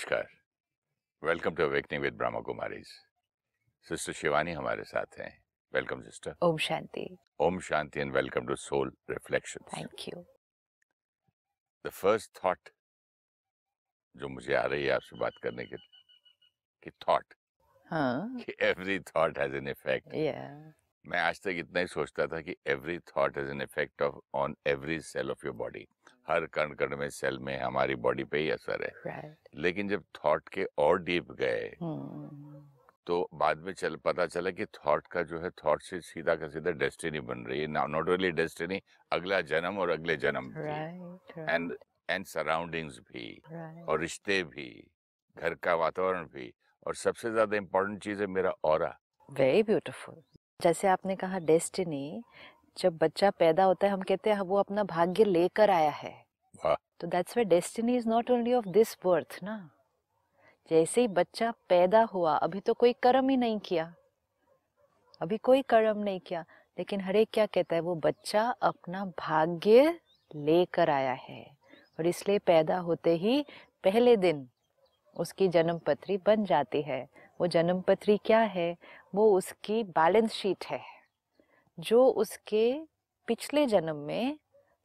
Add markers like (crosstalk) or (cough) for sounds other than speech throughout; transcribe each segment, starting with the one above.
नमस्कार। Welcome to awakening with Brahma Kumaris. Sister Shivani हमारे साथ हैं। Welcome sister. Om Shanti. Om Shanti and welcome to soul reflection thank you. The first thought जो मुझे आ रही है आपसे बात करने के कि थॉट। हाँ। (laughs) कि every thought has an effect मैं आज तक इतना ही सोचता था कि every thought has an effect of on every cell of your body हर कण कण में सेल में हमारी बॉडी पे ही असर है। राइट। लेकिन जब थॉट के और डीप गए Hmm. तो बाद में चल पता चला कि थॉट का जो है थॉट से सीधा का सीधा डेस्टिनी बन रही है। नॉट ओनली डेस्टिनी अगला जन्म और अगले जन्म एंड एंड सराउंडिंग्स भी राइट। और रिश्ते भी घर का वातावरण भी। और सबसे ज़्यादा इम्पोर्टेंट चीज़ है मेरा और वेरी ब्यूटिफुल। जैसे आपने कहा डेस्टिनी जब बच्चा पैदा होता है हम कहते हैं वो अपना भाग्य लेकर आया है। तो that's why destiny is not only of this birth ना। जैसे ही बच्चा पैदा हुआ अभी तो कोई कर्म ही नहीं किया। अभी कोई कर्म नहीं किया लेकिन हरे क्या कहता है वो बच्चा अपना भाग्य लेकर आया है। और इसलिए पैदा होते ही पहले दिन उसकी जन्म पत्री बन जाती है। वो जन्म पत्री क्या है? वो उसकी बैलेंस शीट है। जो उसके पिछले जन्म में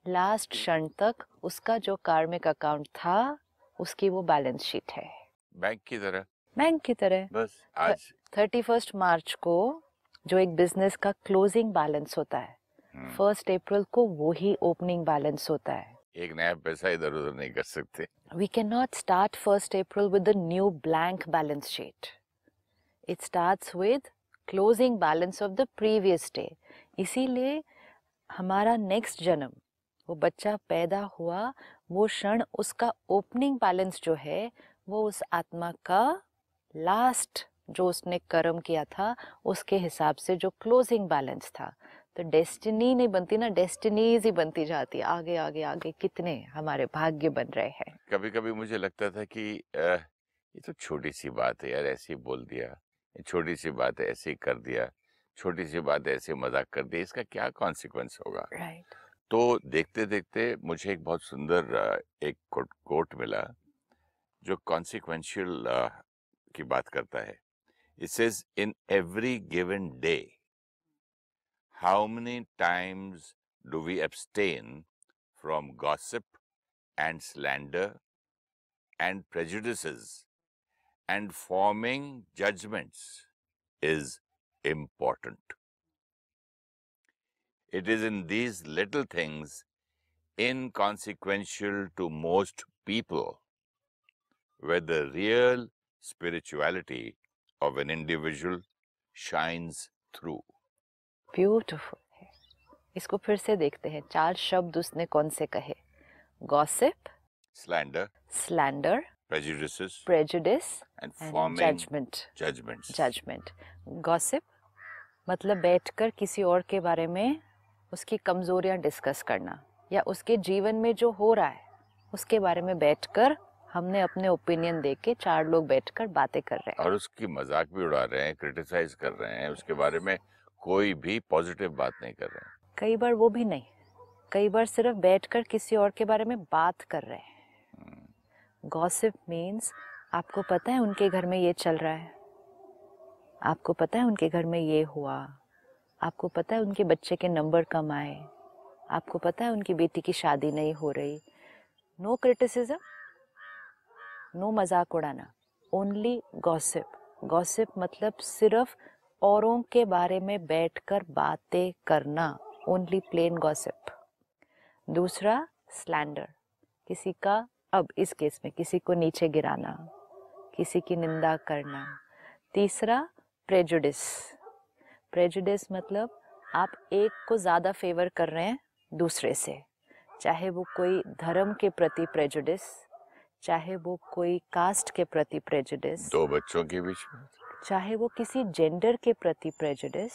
लास्ट क्षण तक उसका जो कार्मिक अकाउंट था उसकी वो बैलेंस शीट है। बैंक की तरह। बैंक की तरह। बस आज थर्टी फ़र्स्ट मार्च को जो एक बिज़नेस का क्लोजिंग बैलेंस होता है हम्म, फ़र्स्ट अप्रैल को वो ही ओपनिंग बैलेंस होता है। एक नया पैसा इधर उधर नहीं कर सकते। We cannot start 1st April with a new blank balance sheet. It starts with closing balance of the previous day. इसीलिए हमारा नेक्स्ट जन्म वो बच्चा पैदा हुआ वो क्षण उसका ओपनिंग बैलेंस जो है वो उस आत्मा का लास्ट जो उसने कर्म किया था उसके हिसाब से जो क्लोजिंग बैलेंस था। तो डेस्टिनी नहीं बनती ना डेस्टिनीज ही बनती जाती आगे आगे आगे कितने हमारे भाग्य बन रहे हैं। कभी कभी मुझे लगता था कि अ, ये तो छोटी सी बात है यार ऐसे ही बोल दिया। छोटी सी बात ऐसे ही कर दिया छोटी सी बात ऐसे मज़ाक कर दिया इसका क्या कॉन्सिक्वेंस होगा? राइट तो देखते देखते मुझे एक बहुत सुंदर एक कोट, कोट मिला जो कॉन्सिक्वेंशियल की बात करता है। It says in every given day how many times do we abstain from gossip and slander and prejudices and forming judgments is important. It is in these little things, inconsequential to most people, where the real spirituality of an individual shines through. Beautiful है इसको फिर से देखते हैं चार शब्द उसने कौन से कहे gossip Slander, slander prejudices, prejudice and forming judgment judgments. Judgment gossip मतलब बैठकर किसी और के बारे में उसकी कमजोरियाँ डिस्कस करना या उसके जीवन में जो हो रहा है उसके बारे में बैठकर हमने अपने ओपिनियन दे के चार लोग बैठकर बातें कर रहे हैं। और उसकी मज़ाक भी उड़ा रहे हैं क्रिटिसाइज कर रहे हैं उसके बारे में कोई भी पॉजिटिव बात नहीं कर रहे हैं। कई बार वो भी नहीं। कई बार सिर्फ़ बैठकर किसी और के बारे में बात कर रहे हैं। गॉसिप मीन्स आपको पता है उनके घर में ये चल रहा है। आपको पता है उनके घर में ये हुआ। आपको पता है उनके बच्चे के नंबर कम आए। आपको पता है उनकी बेटी की शादी नहीं हो रही। नो क्रिटिसिज्म नो मज़ाक उड़ाना। ओनली गॉसिप गॉसिप मतलब सिर्फ़ औरों के बारे में बैठकर बातें करना। ओनली प्लेन गॉसिप दूसरा स्लैंडर किसी का अब इस केस में किसी को नीचे गिराना किसी की निंदा करना। तीसरा प्रेजुडिस प्रेजुडिस मतलब आप एक को ज़्यादा फेवर कर रहे हैं दूसरे से। चाहे वो कोई धर्म के प्रति प्रेजुडिस चाहे वो कोई कास्ट के प्रति प्रेजुडिस दो बच्चों के बीच में। चाहे वो किसी जेंडर के प्रति प्रेजुडिस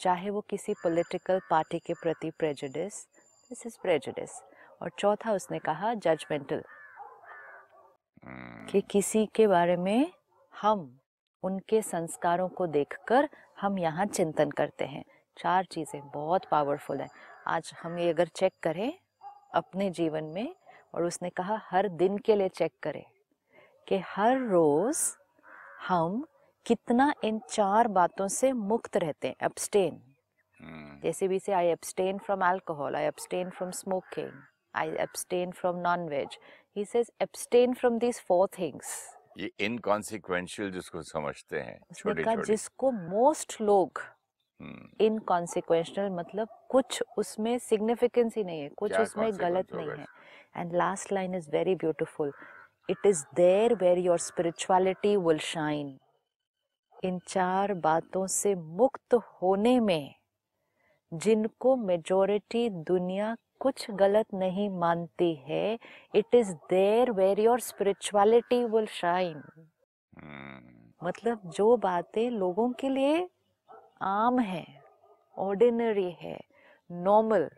चाहे वो किसी पॉलिटिकल पार्टी के प्रति प्रेजुडिस दिस इज़ प्रेजुडिस और चौथा उसने कहा जजमेंटल हम्म, कि किसी के बारे में हम उनके संस्कारों को देखकर हम यहाँ चिंतन करते हैं। चार चीज़ें बहुत पावरफुल है। आज हम ये अगर चेक करें अपने जीवन में और उसने कहा हर दिन के लिए चेक करें कि हर रोज हम कितना इन चार बातों से मुक्त रहते हैं एब्सटेन हम्म, जैसे भी से I abstain from alcohol I abstain from smoking I abstain from non veg he says abstain from these four things ये इनकॉन्सिक्वेंशियल जिसको समझते हैं छोटे छोटे। जिसको मोस्ट लोग हम्म, इनकॉन्सिक्वेंशनल मतलब कुछ उसमें सिग्निफिकेंस ही नहीं है कुछ उसमें गलत नहीं है. And last line is very beautiful it is there where your spirituality will shine इन चार बातों से मुक्त होने में जिनको मेजोरिटी दुनिया कुछ गलत नहीं मानती है। It is there where your spirituality will shine मतलब जो बातें लोगों के लिए आम है ऑर्डिनरी है नॉर्मल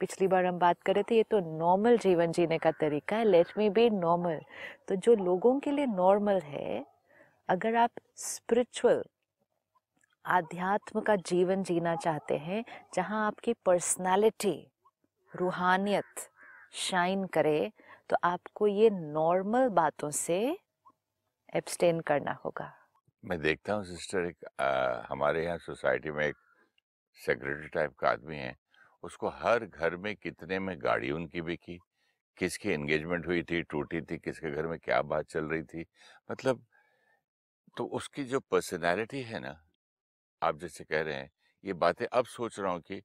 पिछली बार हम बात कर रहे थे ये तो नॉर्मल जीवन जीने का तरीका है। लेट मी बी नॉर्मल तो जो लोगों के लिए नॉर्मल है अगर आप स्पिरिचुअल आध्यात्म का जीवन जीना चाहते हैं जहाँ आपकी पर्सनालिटी रूहानियत शाइन करे तो आपको ये नॉर्मल बातों से एब्सटेन करना होगा। मैं देखता हूँ सिस्टर एक आ, हमारे यहाँ सोसाइटी में एक सेक्रेटरी टाइप का आदमी है। उसको हर घर में कितने में गाड़ी उनकी बिकी किसकी एंगेजमेंट हुई थी टूटी थी किसके घर में क्या बात चल रही थी। मतलब तो उसकी जो पर्सनालिटी है ना आप जैसे कह रहे हैं ये बातें अब सोच रहा हूँ कि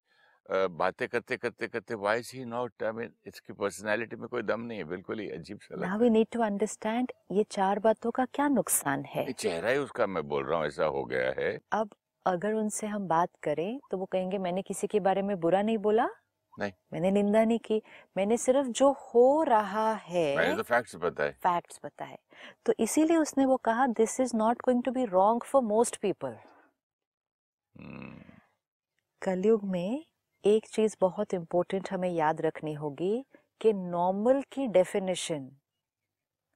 बातें करते करते करते why he not I mean इसकी पर्सनालिटी में कोई दम नहीं है बिल्कुल ही अजीब सा नाउ लगता वी नीड टू अंडरस्टैंड ये चार बातों का क्या नुकसान है? है चेहरा ही उसका मैं बोल रहा हूँ ऐसा हो गया है। अब अगर उनसे हम बात करें तो वो कहेंगे मैंने किसी के बारे में बुरा नहीं बोला नहीं। मैंने निंदा नहीं की मैंने सिर्फ़ जो हो रहा है तो फैक्ट्स बताए। फैक्ट्स बताए। तो इसीलिए उसने वो कहा this is not going to be wrong for most people कलयुग में एक चीज़ बहुत इंपॉर्टेंट हमें याद रखनी होगी कि नॉर्मल की डेफिनेशन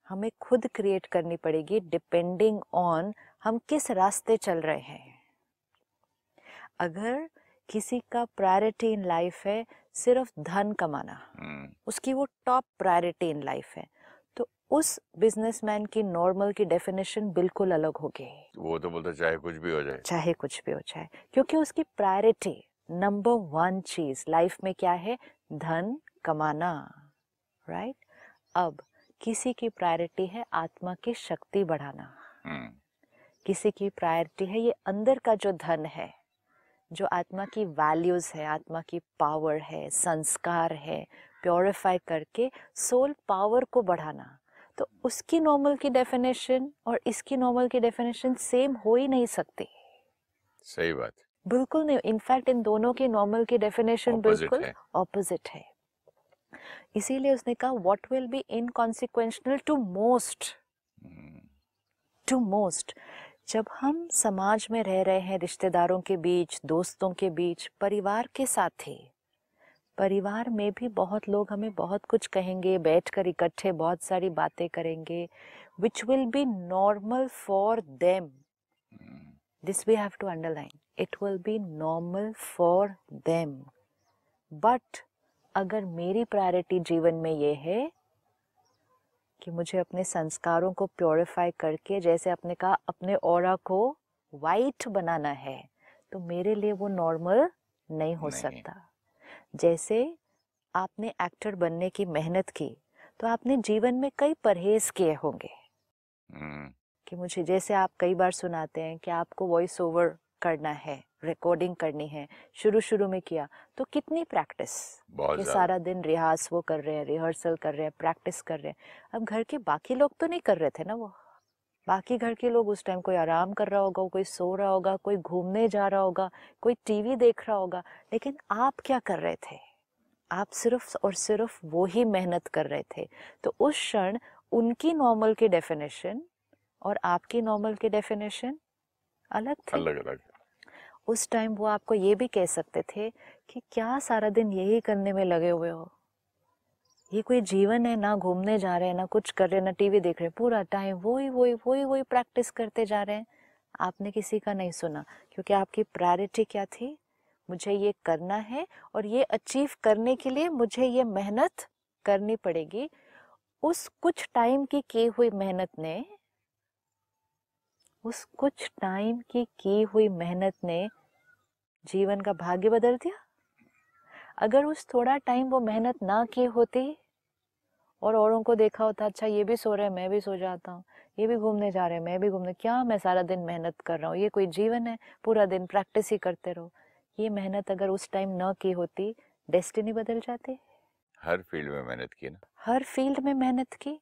हमें खुद क्रिएट करनी पड़ेगी डिपेंडिंग ऑन हम किस रास्ते चल रहे हैं। अगर किसी का प्रायोरिटी इन लाइफ है सिर्फ़ धन कमाना हम्म, उसकी वो टॉप प्रायोरिटी इन लाइफ है तो उस बिजनेसमैन की नॉर्मल की डेफिनेशन बिल्कुल अलग होगी। वो तो बोलता चाहे कुछ भी हो जाए। चाहे कुछ भी हो जाए क्योंकि उसकी प्रायोरिटी नंबर वन चीज़ लाइफ में क्या है? धन कमाना राइट right? अब किसी की प्रायोरिटी है आत्मा की शक्ति बढ़ाना। हम्म, किसी की प्रायोरिटी है ये अंदर का जो धन है जो आत्मा की वैल्यूज़ है आत्मा की पावर है संस्कार है प्योरीफाई करके सोल पावर को बढ़ाना। तो उसकी नॉर्मल की डेफिनेशन और इसकी नॉर्मल की डेफिनेशन सेम हो ही नहीं सकती। सही बात। बिल्कुल नहीं इनफैक्ट इन दोनों की नॉर्मल की डेफिनेशन बिल्कुल ऑपोजिट है। इसीलिए उसने कहा what will be inconsequential to most to most जब हम समाज में रह रहे हैं रिश्तेदारों के बीच दोस्तों के बीच परिवार के साथ ही परिवार में भी बहुत लोग हमें बहुत कुछ कहेंगे बैठकर इकट्ठे बहुत सारी बातें करेंगे which will be normal for them this we have to to underline will be normal for them but अगर मेरी प्रायोरिटी जीवन में ये है कि मुझे अपने संस्कारों को प्योरीफाई करके जैसे आपने कहा अपने और को वाइट बनाना है तो मेरे लिए वो नॉर्मल नहीं हो नहीं। सकता। जैसे आपने एक्टर बनने की मेहनत की तो आपने जीवन में कई परहेज किए होंगे। हम्म, कि मुझे जैसे आप कई बार सुनाते हैं कि आपको वॉइस ओवर करना है रिकॉर्डिंग करनी है शुरू शुरू में किया तो कितनी प्रैक्टिस कि सारा दिन रिहार्स वो कर रहे हैं रिहर्सल कर रहे हैं प्रैक्टिस कर रहे हैं। अब घर के बाकी लोग तो नहीं कर रहे थे ना वो? बाकी घर के लोग उस टाइम कोई आराम कर रहा होगा कोई सो रहा होगा कोई घूमने जा रहा होगा कोई टीवी देख रहा होगा लेकिन आप क्या कर रहे थे? आप सिर्फ़ और सिर्फ़ वो ही मेहनत कर रहे थे। तो उस क्षण उनकी नॉर्मल की डेफिनेशन और आपकी नॉर्मल की डेफिनेशन अलग थी। अलग अलग उस टाइम वो आपको ये भी कह सकते थे कि क्या सारा दिन यही करने में लगे हुए हो? ये कोई जीवन है, ना घूमने जा रहे हैं, ना कुछ कर रहे हैं, ना टीवी देख रहे हैं। पूरा टाइम वही वही वही वही प्रैक्टिस करते जा रहे हैं। आपने किसी का नहीं सुना, क्योंकि आपकी प्रायोरिटी क्या थी? मुझे ये करना है और ये अचीव करने के लिए मुझे ये मेहनत करनी पड़ेगी। उस कुछ टाइम की की हुई मेहनत ने, उस कुछ टाइम की की हुई मेहनत ने जीवन का भाग्य बदल दिया? अगर उस थोड़ा टाइम वो मेहनत ना की होती और औरों को देखा होता अच्छा ये भी सो रहे हैं मैं भी सो जाता हूँ ये भी घूमने जा रहे हैं मैं भी घूमने क्या मैं सारा दिन मेहनत कर रहा हूँ? ये कोई जीवन है पूरा दिन प्रैक्टिस ही करते रहो। ये मेहनत अगर उस टाइम न की होती डेस्टिनी बदल जाती। हर फ़ील्ड में मेहनत की ना? हर फ़ील्ड में मेहनत की।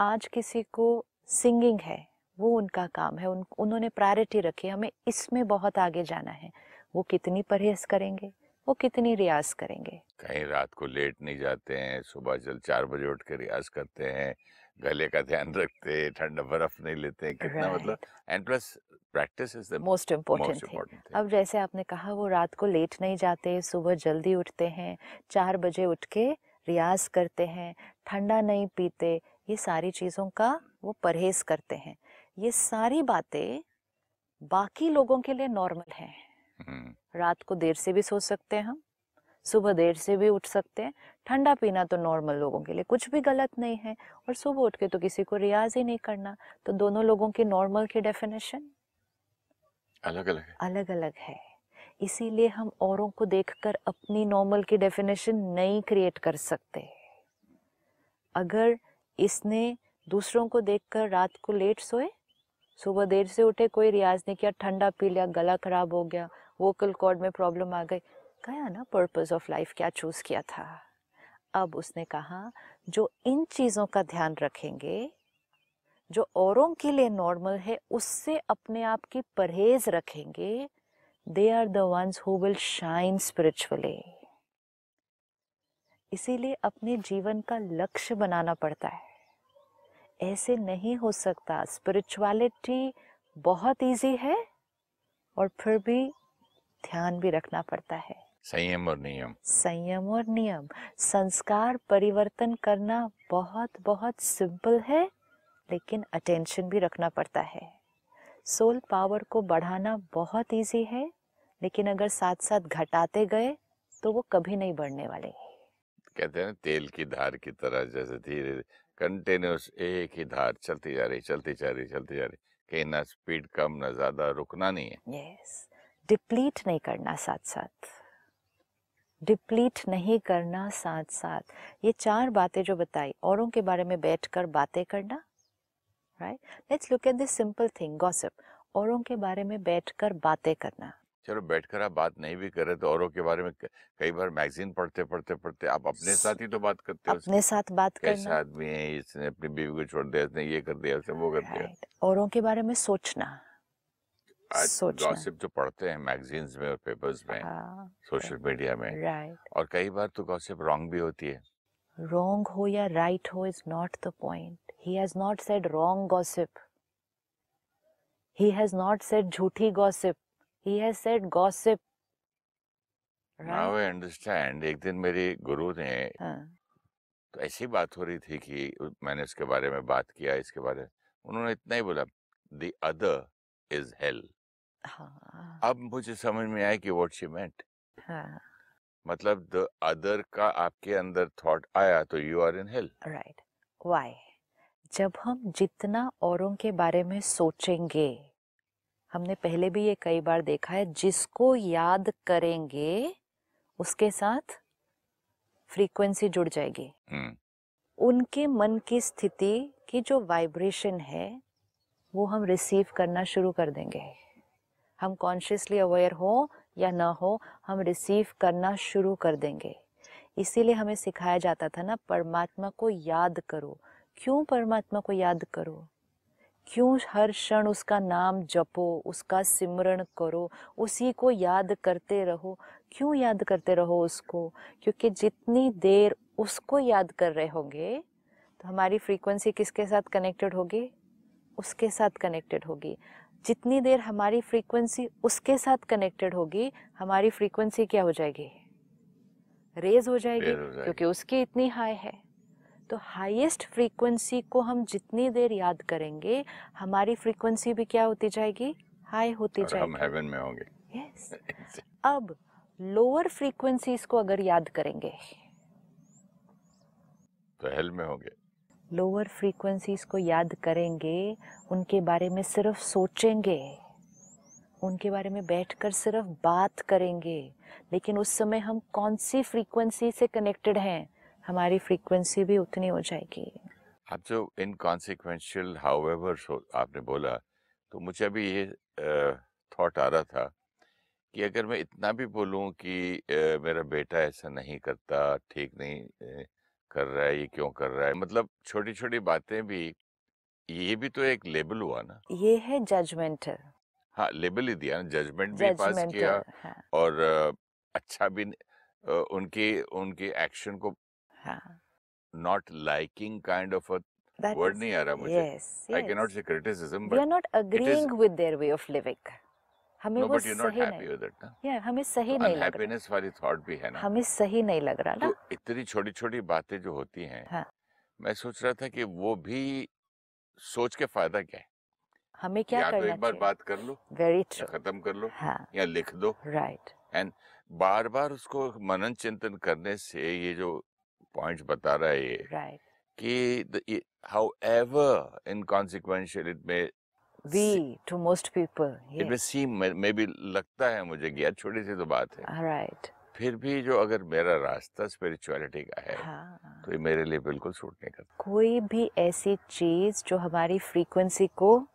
आज किसी को सिंगिंग है वो उनका काम है उन उन्होंने प्रायोरिटी रखी हमें इसमें बहुत आगे जाना है। वो कितनी परहेज करेंगे वो कितनी रियाज करेंगे कहीं रात को लेट नहीं जाते हैं सुबह जल चार बजे उठ के रियाज करते हैं गले का ध्यान रखते हैं ठंडा बर्फ़ नहीं लेते हैं कितना right. मतलब and plus practice is the most important thing अब जैसे आपने कहा वो रात को लेट नहीं जाते सुबह जल्दी उठते हैं चार बजे उठ के रियाज करते हैं ठंडा नहीं पीते ये सारी चीज़ों का वो परहेज करते हैं ये सारी बातें बाकी लोगों के लिए नॉर्मल हैं। रात को देर से भी सो सकते हैं हम सुबह देर से भी उठ सकते हैं। ठंडा पीना तो नॉर्मल लोगों के लिए कुछ भी गलत नहीं है और सुबह उठ के तो किसी को रियाज ही नहीं करना। तो दोनों लोगों की नॉर्मल की डेफिनेशन अलग अलग है। अलग अलग है। इसीलिए हम औरों को देखकर अपनी नॉर्मल की डेफिनेशन नहीं क्रिएट कर सकते। अगर इसने दूसरों को देखकर रात को लेट सोए सुबह देर से उठे कोई रियाज नहीं किया ठंडा पी लिया गला खराब हो गया वोकल कॉर्ड में प्रॉब्लम आ गई। कहा ना पर्पज़ ऑफ़ लाइफ क्या चूज़ किया था? अब उसने कहा, जो इन चीज़ों का ध्यान रखेंगे, जो औरों के लिए नॉर्मल है, उससे अपने आप की परहेज रखेंगे they are the ones who will shine spiritually इसीलिए अपने जीवन का लक्ष्य बनाना पड़ता है। ऐसे नहीं हो सकता। स्पिरिचुअलिटी बहुत इजी है और फिर भी ध्यान भी रखना पड़ता है। संयम और नियम। संयम और नियम। संस्कार परिवर्तन करना बहुत बहुत सिंपल है लेकिन अटेंशन भी रखना पड़ता है। सोल पावर को बढ़ाना बहुत इजी है लेकिन अगर साथ साथ घटाते गए तो वो कभी नहीं बढ़ने वाले। कहते हैं तेल की धार की तरह जैसे धीरे कंटिन्यूस एक ही धार चलती जा रही चलती जा रही चलती जा रही। कहीं ना स्पीड कम ना ज़्यादा रुकना नहीं है। यस डिप्लीट नहीं करना साथ साथ डिप्लीट नहीं करना साथ साथ ये चार बातें जो बताई औरों के बारे में बैठकर बातें करना right let's look at this simple thing gossip औरों के बारे में बैठकर बातें करना। चलो बैठकर आप बात नहीं भी करे तो औरों के बारे में कई बार मैगजीन पढ़ते पढ़ते पढ़ते आप अपने साथ ही तो बात करते हो अपने साथ बात करना। कैसे आदमी है इसने अपनी बीवी को छोड़ दिया इसने ये कर दिया उसने वो कर दिया। औरों के बारे में सोचना। गॉसिप जो पढ़ते हैं मैगजीन्स में और पेपर्स में हाँ, सोशल मीडिया में राइट और कई बार तो गॉसिप रॉन्ग भी होती है रॉन्ग हो या राइट हो is not the point he has not said wrong gossip he has not said झूठी gossip has said gossip. Right? Now I understand. एक दिन मेरे गुरु ने हाँ. तो ऐसी बात हो रही थी कि मैंने इसके बारे में बात किया इसके बारे में उन्होंने इतना ही बोला द अदर इज़ हेल अब मुझे समझ में आया कि वॉट शी मेंट मतलब द अदर का आपके अंदर थॉट आया तो you are in hell right why जब हम जितना औरों के बारे में सोचेंगे हमने पहले भी ये कई बार देखा है जिसको याद करेंगे उसके साथ फ्रीक्वेंसी जुड़ जाएगी। हम्म। उनके मन की स्थिति की जो वाइब्रेशन है वो हम रिसीव करना शुरू कर देंगे। हम कॉन्शियसली अवेयर हो या ना हो, हम रिसीव करना शुरू कर देंगे। इसीलिए हमें सिखाया जाता था ना, परमात्मा को याद करो। क्यों परमात्मा को याद करो? क्यों हर क्षण उसका नाम जपो, उसका सिमरण करो, उसी को याद करते रहो? क्यों याद करते रहो उसको? क्योंकि जितनी देर उसको याद कर रहे होंगे तो हमारी फ्रीक्वेंसी किसके साथ कनेक्टेड होगी? उसके साथ कनेक्टेड होगी। जितनी देर हमारी फ्रीक्वेंसी उसके साथ कनेक्टेड होगी हमारी फ्रीक्वेंसी क्या हो जाएगी? रेज हो जाएगी क्योंकि उसकी इतनी हाई है। तो हाईएस्ट फ्रीक्वेंसी को हम जितनी देर याद करेंगे हमारी फ्रीक्वेंसी भी क्या होती जाएगी? हाई होती जाएगी हम हेवन में होंगे। Yes yes. (laughs) अब लोअर फ्रीक्वेंसीज को अगर याद करेंगे। तो हेल में होंगे। लोअर फ्रीक्वेंसीज को याद करेंगे, उनके बारे में सिर्फ़ सोचेंगे, उनके बारे में बैठकर सिर्फ़ बात करेंगे। लेकिन उस समय हम कौन सी फ्रीक्वेंसी से कनेक्टेड हैं? हमारी फ्रीक्वेंसी भी उतनी हो जाएगी। अब जो इनकॉन्सिक्वेंशियल हाउएवर आपने बोला तो मुझे अभी ये थॉट आ रहा था कि अगर मैं इतना भी बोलूँ कि मेरा बेटा ऐसा नहीं करता, ठीक नहीं कर रहा है ये क्यों कर रहा है? मतलब छोटी छोटी बातें भी ये भी तो एक लेबल हुआ ना। ये है जजमेंटल। हाँ लेबल ही दिया ना जजमेंट भी पास किया हाँ, और अच्छा भी उनके उनके एक्शन को हाँ, not liking kind of a word नहीं आ रहा मुझे। I can not say criticism We are but not agreeing with their way of living. हमें नो वो सही नहीं या हमें सही तो नहीं लग रहा। वाली थॉट भी है ना? हमें सही नहीं लग रहा ना। तो इतनी छोटी छोटी बातें जो होती हैं हाँ। मैं सोच रहा था कि वो भी सोच के फ़ायदा क्या है? हमें क्या या करना तो एक बार बात कर लो वेरी ट्रू खत्म कर लो हाँ। या लिख दो। राइट एंड बार बार उसको मनन चिंतन करने से ये जो पॉइंट्स बता रहा है ये राइट कि however inconsequential it may be to most people may seem मे भी लगता है मुझे कि यार छोटी सी तो बात है। राइट। फिर भी जो अगर मेरा रास्ता स्पिरिचुअलिटी का है हाँ तो ये मेरे लिए बिल्कुल सूट नहीं करता। कोई भी ऐसी चीज़ जो हमारी फ्रीक्वेंसी को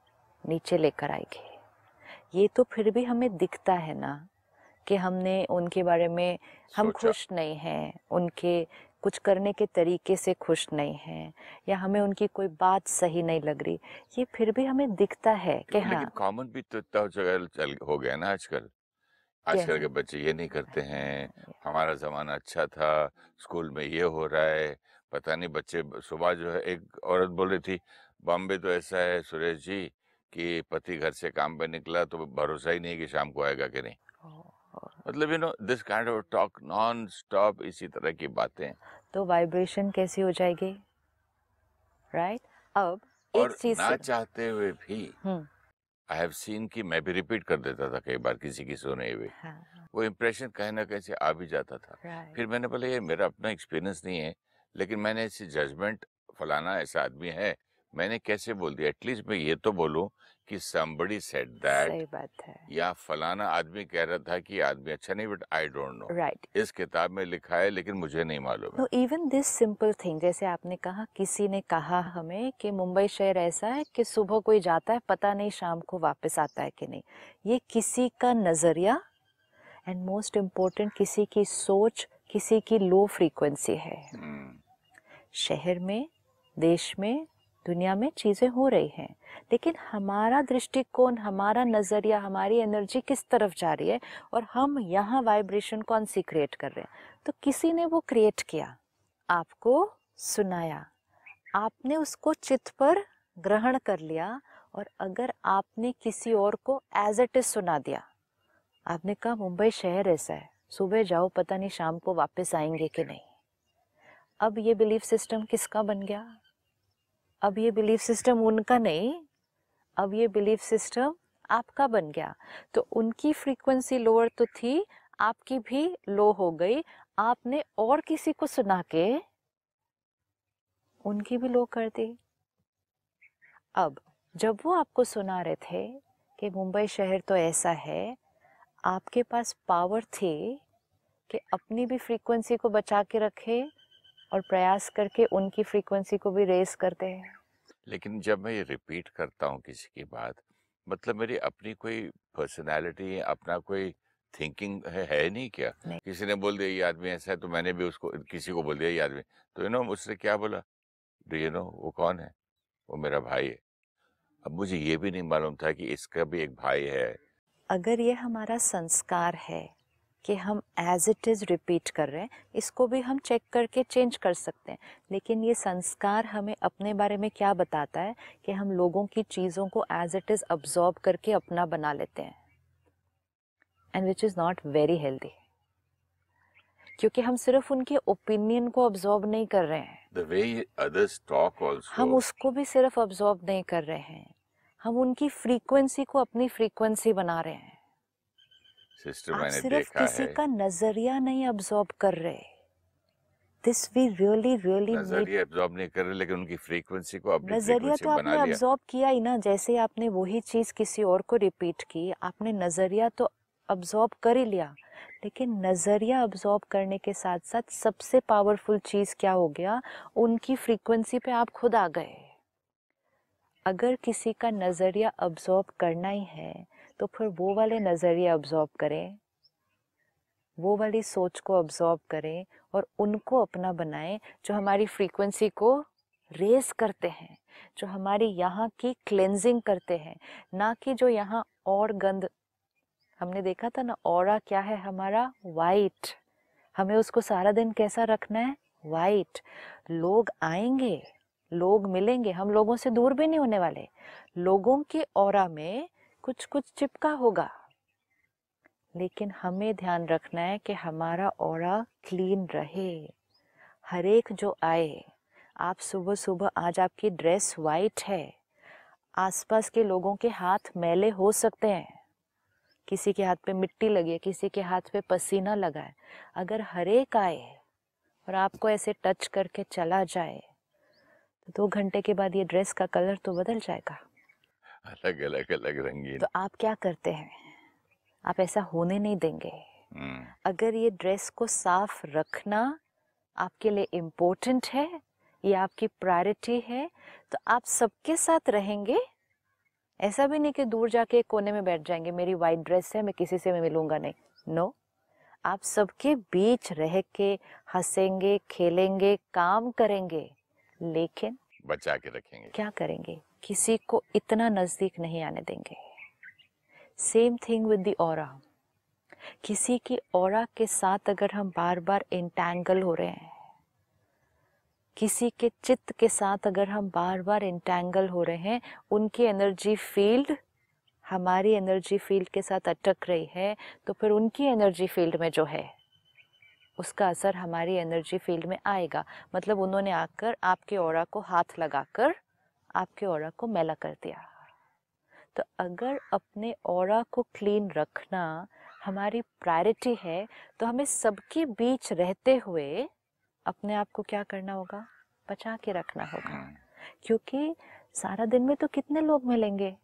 नीचे लेकर आएगी ये तो फिर भी हमें दिखता है ना कि हमने उनके बारे में हम खुश नहीं हैं उनके कुछ करने के तरीके से खुश नहीं हैं या हमें उनकी कोई बात सही नहीं लग रही ये फिर भी हमें दिखता है कि हाँ। कॉमन भी तो चल हो गया ना आजकल। आजकल? के बच्चे ये नहीं करते हैं हमारा जमाना अच्छा था स्कूल में ये हो रहा है पता नहीं बच्चे सुबह जो है एक औरत बोल रही थी बॉम्बे तो ऐसा है सुरेश जी कि पति घर से काम पे निकला तो भरोसा ही नहीं कि शाम को आएगा कि नहीं। मतलब you know this kind of talk non stop इसी तरह की बातें। तो वाइब्रेशन कैसी हो जाएगी? Right right? अब और एक चीज़ ना चाहते हुए भी आई हैव सीन कि मैं भी रिपीट कर देता था कई बार किसी की सुने हुए। हाँ। वो इम्प्रेशन कहीं ना कहीं से आ भी जाता था। Right. फिर मैंने बोला ये मेरा अपना एक्सपीरियंस नहीं है लेकिन मैंने ऐसी जजमेंट फलाना ऐसा आदमी है मैंने कैसे बोल दिया? एटलीस्ट मैं ये तो बोलूँ कि somebody said that सही बात है। या फलाना आदमी कह रहा था कि आदमी अच्छा नहीं but I don't know right इस किताब में लिखा है लेकिन मुझे नहीं मालूम no even this simple thing जैसे आपने कहा किसी ने कहा हमें कि मुंबई शहर ऐसा है कि सुबह कोई जाता है पता नहीं शाम को वापस आता है कि नहीं। ये किसी का नज़रिया एंड मोस्ट इम्पोर्टेंट किसी की सोच किसी की लो फ्रीक्वेंसी है। हम्म, शहर में देश में दुनिया में चीज़ें हो रही हैं। लेकिन हमारा दृष्टिकोण, हमारा नज़रिया, हमारी एनर्जी किस तरफ़ जा रही है और हम यहाँ वाइब्रेशन कौन सी क्रिएट कर रहे हैं? तो किसी ने वो क्रिएट किया, आपको सुनाया, आपने उसको चित्त पर ग्रहण कर लिया और अगर आपने किसी और को एज इट इज़ सुना दिया, आपने कहा, मुंबई शहर ऐसा है, सुबह जाओ, पता नहीं शाम को वापस आएँगे कि नहीं? अब ये बिलीफ सिस्टम किसका बन गया? अब ये बिलीफ सिस्टम उनका नहीं, अब ये बिलीफ सिस्टम आपका बन गया। तो उनकी फ्रीक्वेंसी लोअर तो थी, आपकी भी लो हो गई। आपने और किसी को सुना के उनकी भी लो कर दी। अब जब वो आपको सुना रहे थे कि मुंबई शहर तो ऐसा है, आपके पास पावर थी कि अपनी भी फ्रीक्वेंसी को बचा के रखे और प्रयास करके उनकी फ्रीक्वेंसी को भी रेस करते हैं। लेकिन जब मैं ये रिपीट करता हूँ किसी की बात मतलब मेरी अपनी कोई पर्सनालिटी अपना कोई थिंकिंग है, है नहीं क्या? नहीं। किसी ने बोल दिया ये आदमी ऐसा है तो मैंने भी उसको किसी को बोल दिया ये आदमी। तो यू नो मुझसे क्या बोला? डू यू नो वो कौन है? वो मेरा भाई है। अब मुझे ये भी नहीं मालूम था कि इसका भी एक भाई है। अगर ये हमारा संस्कार है कि हम एज इट इज़ रिपीट कर रहे हैं इसको भी हम चेक करके चेंज कर सकते हैं। लेकिन ये संस्कार हमें अपने बारे में क्या बताता है कि हम लोगों की चीज़ों को एज इट इज़ अब्जॉर्ब करके अपना बना लेते हैं। And which is not very healthy क्योंकि हम सिर्फ़ उनके ओपिनियन को अब्जॉर्ब नहीं कर रहे हैं। द वे अदर्स टॉक हम उसको भी सिर्फ़ अब्जॉर्ब नहीं कर रहे हैं। हम उनकी फ्रीक्वेंसी को अपनी फ्रीक्वेंसी बना रहे हैं। सिस्टर मैंने सिर्फ़ देखा किसी है। का नज़रिया नहीं अब्जॉर्ब कर रहे। दिस वी रियली रियली नज़रिया एब्जॉर्ब नहीं कर रहे लेकिन उनकी फ्रीक्वेंसी को अपनी नज़रिया तो आपने अब्जॉर्ब किया ही ना जैसे आपने वही चीज़ किसी और को रिपीट की आपने नज़रिया तो अब्जॉर्ब कर ही लिया। लेकिन नज़रिया अब्जॉर्ब करने के साथ साथ सबसे पावरफुल चीज़ क्या हो गया? उनकी फ्रीक्वेंसी पे आप खुद आ गए। अगर किसी का नज़रिया अब्जॉर्ब करना ही है तो फिर वो वाले नज़रिए अब्जॉर्ब करें, वो वाली सोच को अब्जॉर्ब करें और उनको अपना बनाएँ जो हमारी फ्रीक्वेंसी को रेस करते हैं, जो हमारी यहाँ की क्लेंजिंग करते हैं, ना कि जो यहाँ और गंद, हमने देखा था ना और क्या है हमारा? वाइट हमें उसको सारा दिन कैसा रखना है? वाइट लोग आएँगे, लोग मिलेंगे, हम लोगों से दूर भी नहीं होने वाले। लोगों के और में कुछ कुछ चिपका होगा। लेकिन हमें ध्यान रखना है कि हमारा और क्लीन रहे। हर एक जो आए, आप सुबह सुबह आज आपकी ड्रेस वाइट है। आसपास के लोगों के हाथ मैले हो सकते हैं। किसी के हाथ पे मिट्टी लगी है, किसी के हाथ पे पसीना लगा है। अगर हर एक आए और आपको ऐसे टच करके चला जाए तो दो घंटे के बाद ये ड्रेस का कलर तो बदल जाएगा। अलग अलग अलग रंगीन। तो आप क्या करते हैं? आप ऐसा होने नहीं देंगे। हम्म, अगर ये ड्रेस को साफ़ रखना आपके लिए इम्पोर्टेंट है ये आपकी प्रायोरिटी है तो आप सबके साथ रहेंगे। ऐसा भी नहीं कि दूर जाके एक कोने में बैठ जाएँगे मेरी वाइट ड्रेस है मैं किसी से मैं मिलूँगा नहीं। नो आप सबके बीच रह के हंसेंगे खेलेंगे काम करेंगे लेकिन बचा के रखेंगे। क्या करेंगे? किसी को इतना नज़दीक नहीं आने देंगे। सेम थिंग विद दी और किसी की और के साथ अगर हम बार बार इंटैंगल हो रहे हैं, किसी के चित्त के साथ अगर हम बार बार इंटैंगल हो रहे हैं, उनकी एनर्जी फ़ील्ड हमारी एनर्जी फ़ील्ड के साथ अटक रही है तो फिर उनकी एनर्जी फ़ील्ड में जो है, उसका असर हमारी एनर्जी फ़ील्ड में आएगा। मतलब उन्होंने आकर आपके और को हाथ लगाकर आपके और को मैला कर दिया। तो अगर अपने और को क्लीन रखना हमारी प्रायोरिटी है तो हमें सबके बीच रहते हुए अपने आप को क्या करना होगा? बचा के रखना होगा। हम्म, क्योंकि सारा दिन में तो कितने लोग मिलेंगे?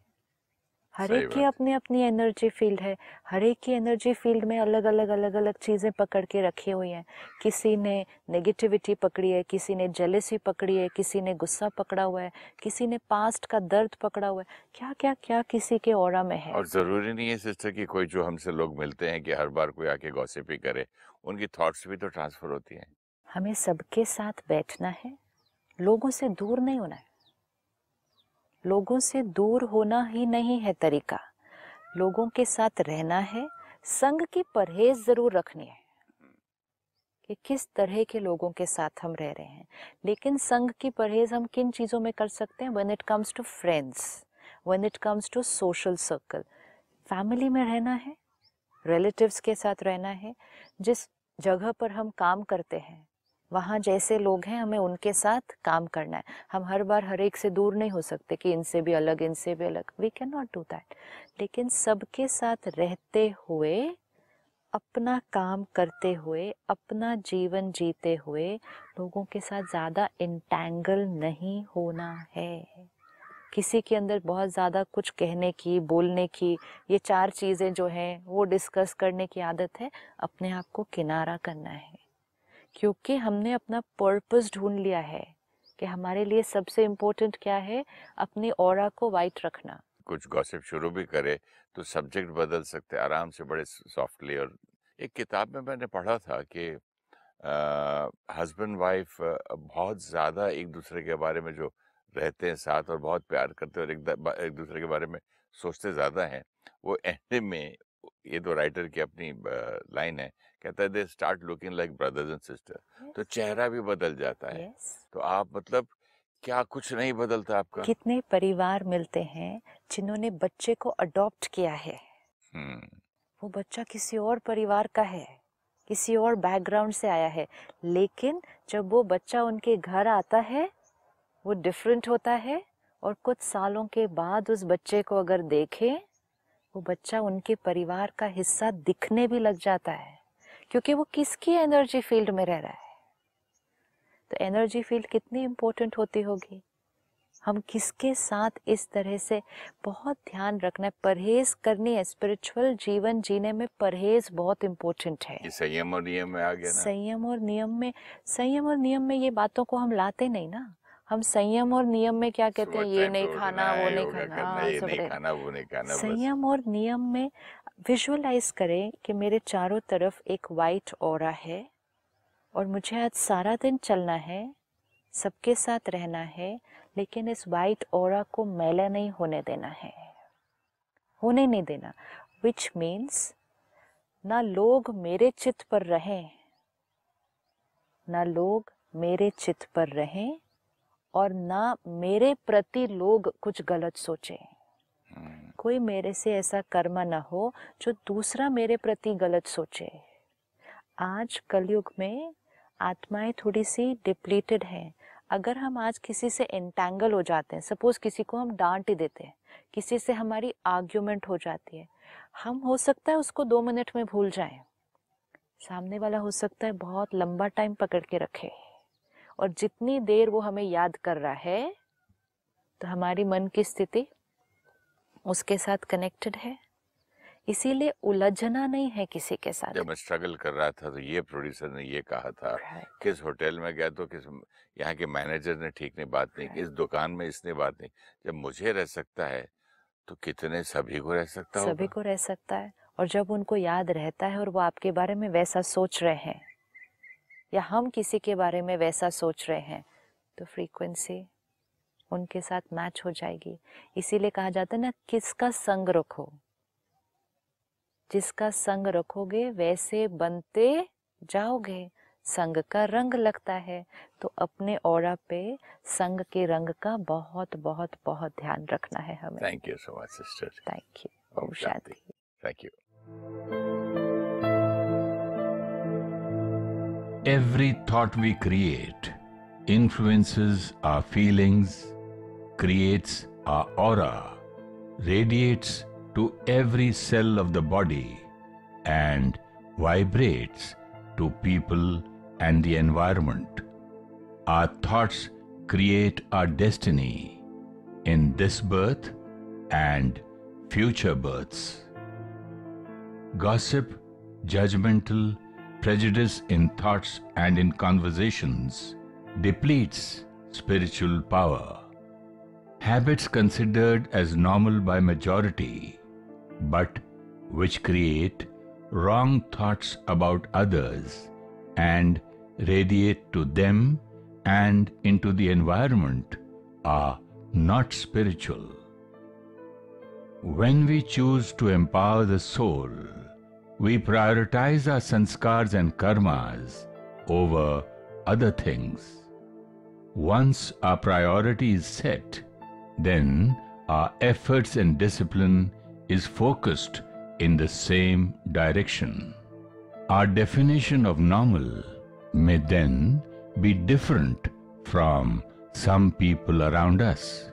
हर एक की अपनी अपनी एनर्जी फ़ील्ड है। हर एक की एनर्जी फ़ील्ड में अलग अलग अलग अलग चीज़ें पकड़ के रखी हुई हैं। किसी ने नेगेटिविटी पकड़ी है किसी ने जेलेसी पकड़ी है किसी ने गुस्सा पकड़ा हुआ है किसी ने पास्ट का दर्द पकड़ा हुआ है। क्या क्या क्या किसी के और में है? और ज़रूरी नहीं है सिस्टर कि कोई जो हमसे लोग मिलते हैं कि हर बार कोई आके गॉसिप ही करे। उनकी थॉट्स भी तो ट्रांसफ़र होती हैं। हमें सबके साथ बैठना है। लोगों से दूर नहीं होना है। लोगों से दूर होना ही नहीं है तरीका। लोगों के साथ रहना है, संग की परहेज ज़रूर रखनी है कि किस तरह के लोगों के साथ हम रह रहे हैं। लेकिन संग की परहेज हम किन चीज़ों में कर सकते हैं? When it comes to friends when it comes to social circle family में रहना है रिलेटिव्स के साथ रहना है, जिस जगह पर हम काम करते हैं। वहाँ जैसे लोग हैं, हमें उनके साथ काम करना है। हम हर बार हर एक से दूर नहीं हो सकते कि इनसे भी अलग, इनसे भी अलग। We can not do that लेकिन सबके साथ रहते हुए, अपना काम करते हुए, अपना जीवन जीते हुए लोगों के साथ ज़्यादा इंटैंगल नहीं होना है। किसी के अंदर बहुत ज़्यादा कुछ कहने की, बोलने की, ये चार चीज़ें जो हैं, वो डिस्कस करने की आदत है। अपने आप को किनारा करना है। क्योंकि हमने अपना पर्पस ढूंढ लिया है कि हमारे लिए सबसे इम्पोर्टेंट क्या है? अपनी और को वाइट रखना। कुछ गॉसिप शुरू भी करे तो सब्जेक्ट बदल सकते आराम से बड़े सॉफ्टली और एक किताब में मैंने पढ़ा था कि हस्बैंड वाइफ बहुत ज़्यादा एक दूसरे के बारे में जो रहते हैं साथ और बहुत प्यार करते हैं और एक, एक दूसरे के बारे में सोचते ज़्यादा हैं वो एंड में ये तो राइटर की अपनी लाइन है। कहता है they start looking like brothers and sister. तो चेहरा भी बदल जाता है। यस। तो आप मतलब क्या कुछ नहीं बदलता आपका? कितने परिवार मिलते हैं जिन्होंने बच्चे को अडॉप्ट किया है। हम्म। वो बच्चा किसी और परिवार का है किसी और बैकग्राउंड से आया है। लेकिन जब वो बच्चा उनके घर आता है वो डिफरेंट होता है और कुछ सालों के बाद उस बच्चे को अगर देखें वो बच्चा उनके परिवार का हिस्सा दिखने भी लग जाता है। क्योंकि वो किसकी एनर्जी फ़ील्ड में रह रहा है? तो एनर्जी फ़ील्ड कितनी इम्पोर्टेंट होती होगी? हम किसके साथ इस तरह से बहुत ध्यान रखना है? परहेज करनी है। स्पिरिचुअल जीवन जीने में परहेज बहुत इम्पोर्टेंट है। संयम और नियम में आ गया ना? संयम और नियम में संयम और नियम में ये बातों को हम लाते नहीं ना। हम संयम और नियम में क्या कहते हैं? ये नहीं खाना वो नहीं खाना वो नहीं खाना संयम और नियम में विजुअलाइज करें कि मेरे चारों तरफ़ एक वाइट और है और मुझे आज सारा दिन चलना है, सबके साथ रहना है, लेकिन इस वाइट और को मैला नहीं होने देना है। होने नहीं देना विच मीन्स ना लोग मेरे चित्त पर रहें, ना लोग मेरे चित्त पर रहें और ना मेरे प्रति लोग कुछ गलत सोचें। कोई मेरे से ऐसा कर्म न हो जो दूसरा मेरे प्रति गलत सोचे। आज कलयुग में आत्माएँ थोड़ी सी डिप्लीटेड हैं। अगर हम आज किसी से एंटेंगल हो जाते हैं सपोज़ किसी को हम डांट ही देते हैं, किसी से हमारी आर्ग्यूमेंट हो जाती है, हम हो सकता है उसको दो मिनट में भूल जाएँ। सामने वाला हो सकता है बहुत लंबा टाइम पकड़ के रखे। और जितनी देर वो हमें याद कर रहा है तो हमारी मन की स्थिति उसके साथ कनेक्टेड है? इसीलिए उलझना नहीं है किसी के साथ। जब मैं स्ट्रगल कर रहा था तो ये प्रोड्यूसर ने ये कहा था Right. किस होटल में गया तो किस यहाँ के मैनेजर ने ठीक नहीं बात नहीं इस दुकान में इसने बात नहीं जब मुझे रह सकता है तो कितने सभी को रह सकता है सभी को रह सकता है। और जब उनको याद रहता है और वो आपके बारे में वैसा सोच रहे हैं या हम किसी के बारे में वैसा सोच रहे हैं तो फ्रीक्वेंसी उनके साथ मैच हो जाएगी। इसीलिए कहा जाता है ना किसका संग रखो। जिसका संग रखोगे वैसे बनते जाओगे। संग का रंग लगता है। तो अपने ओरा पे संग के रंग का बहुत बहुत बहुत ध्यान रखना है हमें। Thank you so much sister thank you Om Shanti thank you Every thought we create influences our feelings, creates our aura, radiates to every cell of the body, and vibrates to people and the environment. Our thoughts create our destiny in this birth and future births. Gossip, judgmental, prejudice in thoughts and in conversations depletes spiritual power. Habits considered as normal by majority, but which create wrong thoughts about others and radiate to them and into the environment are not spiritual. When we choose to empower the soul, we prioritize our sanskars and karmas over other things. Once our priority is set, then our efforts and discipline is focused in the same direction. Our definition of normal may then be different from some people around us.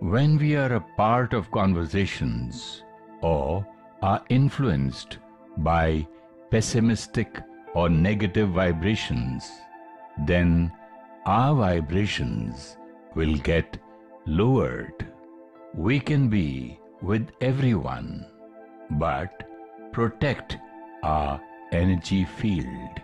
When we are a part of conversations or are influenced by pessimistic or negative vibrations, then our vibrations will get lowered. We can be with everyone, but protect our energy field.